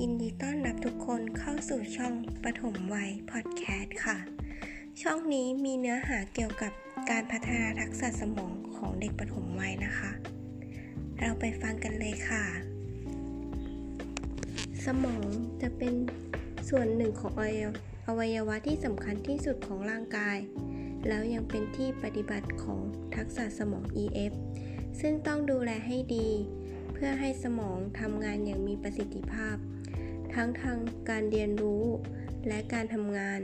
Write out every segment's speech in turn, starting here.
ยินดีต้อนรับทุกคนเข้าสู่ช่องปฐมวัยพอดแคสต์ค่ะ ช่องนี้มีเนื้อหาเกี่ยวกับการพัฒนาทักษะสมองของเด็กปฐมวัยนะคะ เราไปฟังกันเลยค่ะ สมองจะเป็นส่วนหนึ่งของอวัยวะที่สำคัญที่สุดของร่างกาย แล้วยังเป็นที่ปฏิบัติของทักษะสมอง EF ซึ่งต้องดูแลให้ดี พื่อให้สมองทำงานอย่างมีประสิทธิภาพ ทั้งทางการเรียนรู้และการทำงาน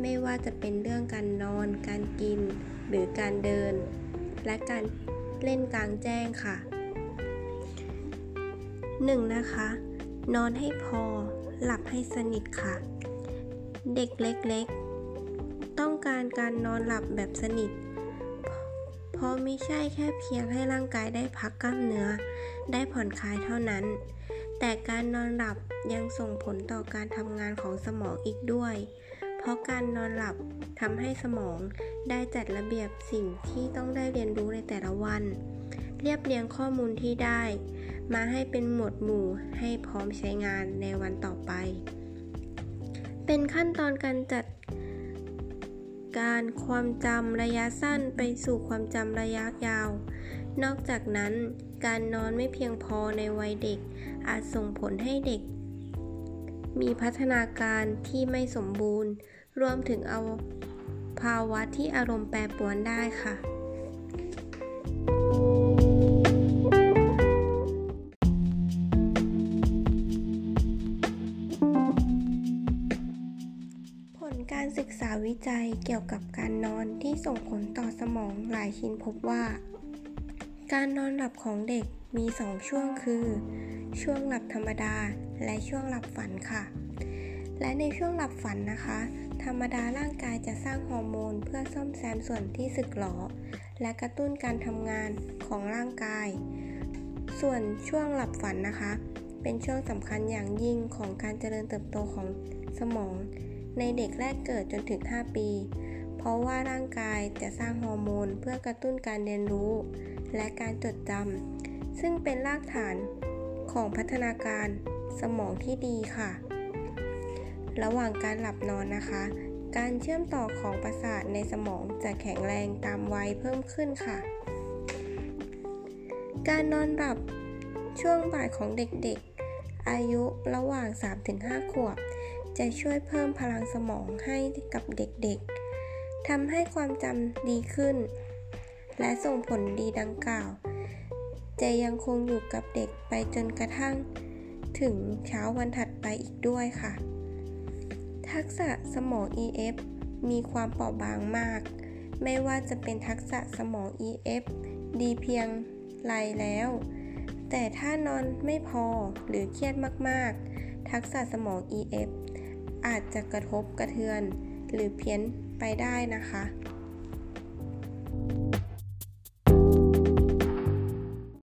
ไม่ว่าจะเป็นเรื่องการนอน การกิน หรือการเดิน และการเล่นกลางแจ้งค่ะ 1. นะคะ นอนให้พอ หลับให้สนิทค่ะ เด็กเล็กๆ ต้องการการนอนหลับแบบสนิท ราะไม่ใช่แค่เพียงให้ร่างกายได้พักกล้ามเนื้อ ได้ผ่อนคลายเท่านั้น แต่การนอนหลับยังส่งผลต่อการทำงานของสมองอีกด้วย เพราะการนอนหลับทำให้สมองได้จัดระเบียบสิ่งที่ต้องได้เรียนรู้ในแต่ละวัน เรียบเรียงข้อมูลที่ได้ มาให้เป็นหมวดหมู่ให้พร้อมใช้งานในวันต่อไป เป็นขั้นตอนการจัด การความจำระยะสั้นไปสู่ความจำระยะยาว นอกจากนั้น การนอนไม่เพียงพอในวัยเด็ก อาจส่งผลให้เด็ก มีพัฒนาการที่ไม่สมบูรณ์ รวมถึงเอาภาวะที่อารมณ์แปรปรวนได้ค่ะ การศึกษาวิจัยเกี่ยวกับการนอนที่ส่งผลต่อสมองหลายชิ้นพบว่า การนอนหลับของเด็กมี 2 ช่วงคือ ช่วงหลับธรรมดาและช่วงหลับฝันค่ะ และในช่วงหลับฝันนะคะ ธรรมดาร่างกายจะสร้างฮอร์โมนเพื่อซ่อมแซมส่วนที่สึกหรอ และกระตุ้นการทำงานของร่างกาย ส่วนช่วงหลับฝันนะคะ เป็นช่วงสำคัญอย่างยิ่งของการเจริญเติบโตของสมอง ในเด็กแรกเกิดจนถึง 5 ปี เพราะว่าร่างกายจะสร้างฮอร์โมนเพื่อกระตุ้นการเรียนรู้ และการจดจำซึ่งเป็นรากฐานของพัฒนาการสมองที่ดีค่ะ ระหว่างการหลับนอนนะคะ การเชื่อมต่อของประสาทในสมองจะแข็งแรงตามวัยเพิ่มขึ้นค่ะ การนอนหลับช่วงบ่ายของเด็กๆ อายุระหว่าง 3-5 ขวบ จะช่วยเพิ่มพลังสมองให้กับเด็กๆทำให้ความจำดีขึ้น และส่งผลดีดังกล่าว จะยังคงอยู่กับเด็กไปจนกระทั่ง ถึงเช้าวันถัดไปอีกด้วยค่ะ ทักษะสมอง EF มีความเปราะบางมาก ไม่ว่าจะเป็นทักษะสมอง EF ดีเพียงไรแล้ว แต่ถ้านอนไม่พอหรือเครียดมากๆ ทักษะสมอง EF อาจจะกระทบกระเทือน หรือเพี้ยนไปได้นะคะ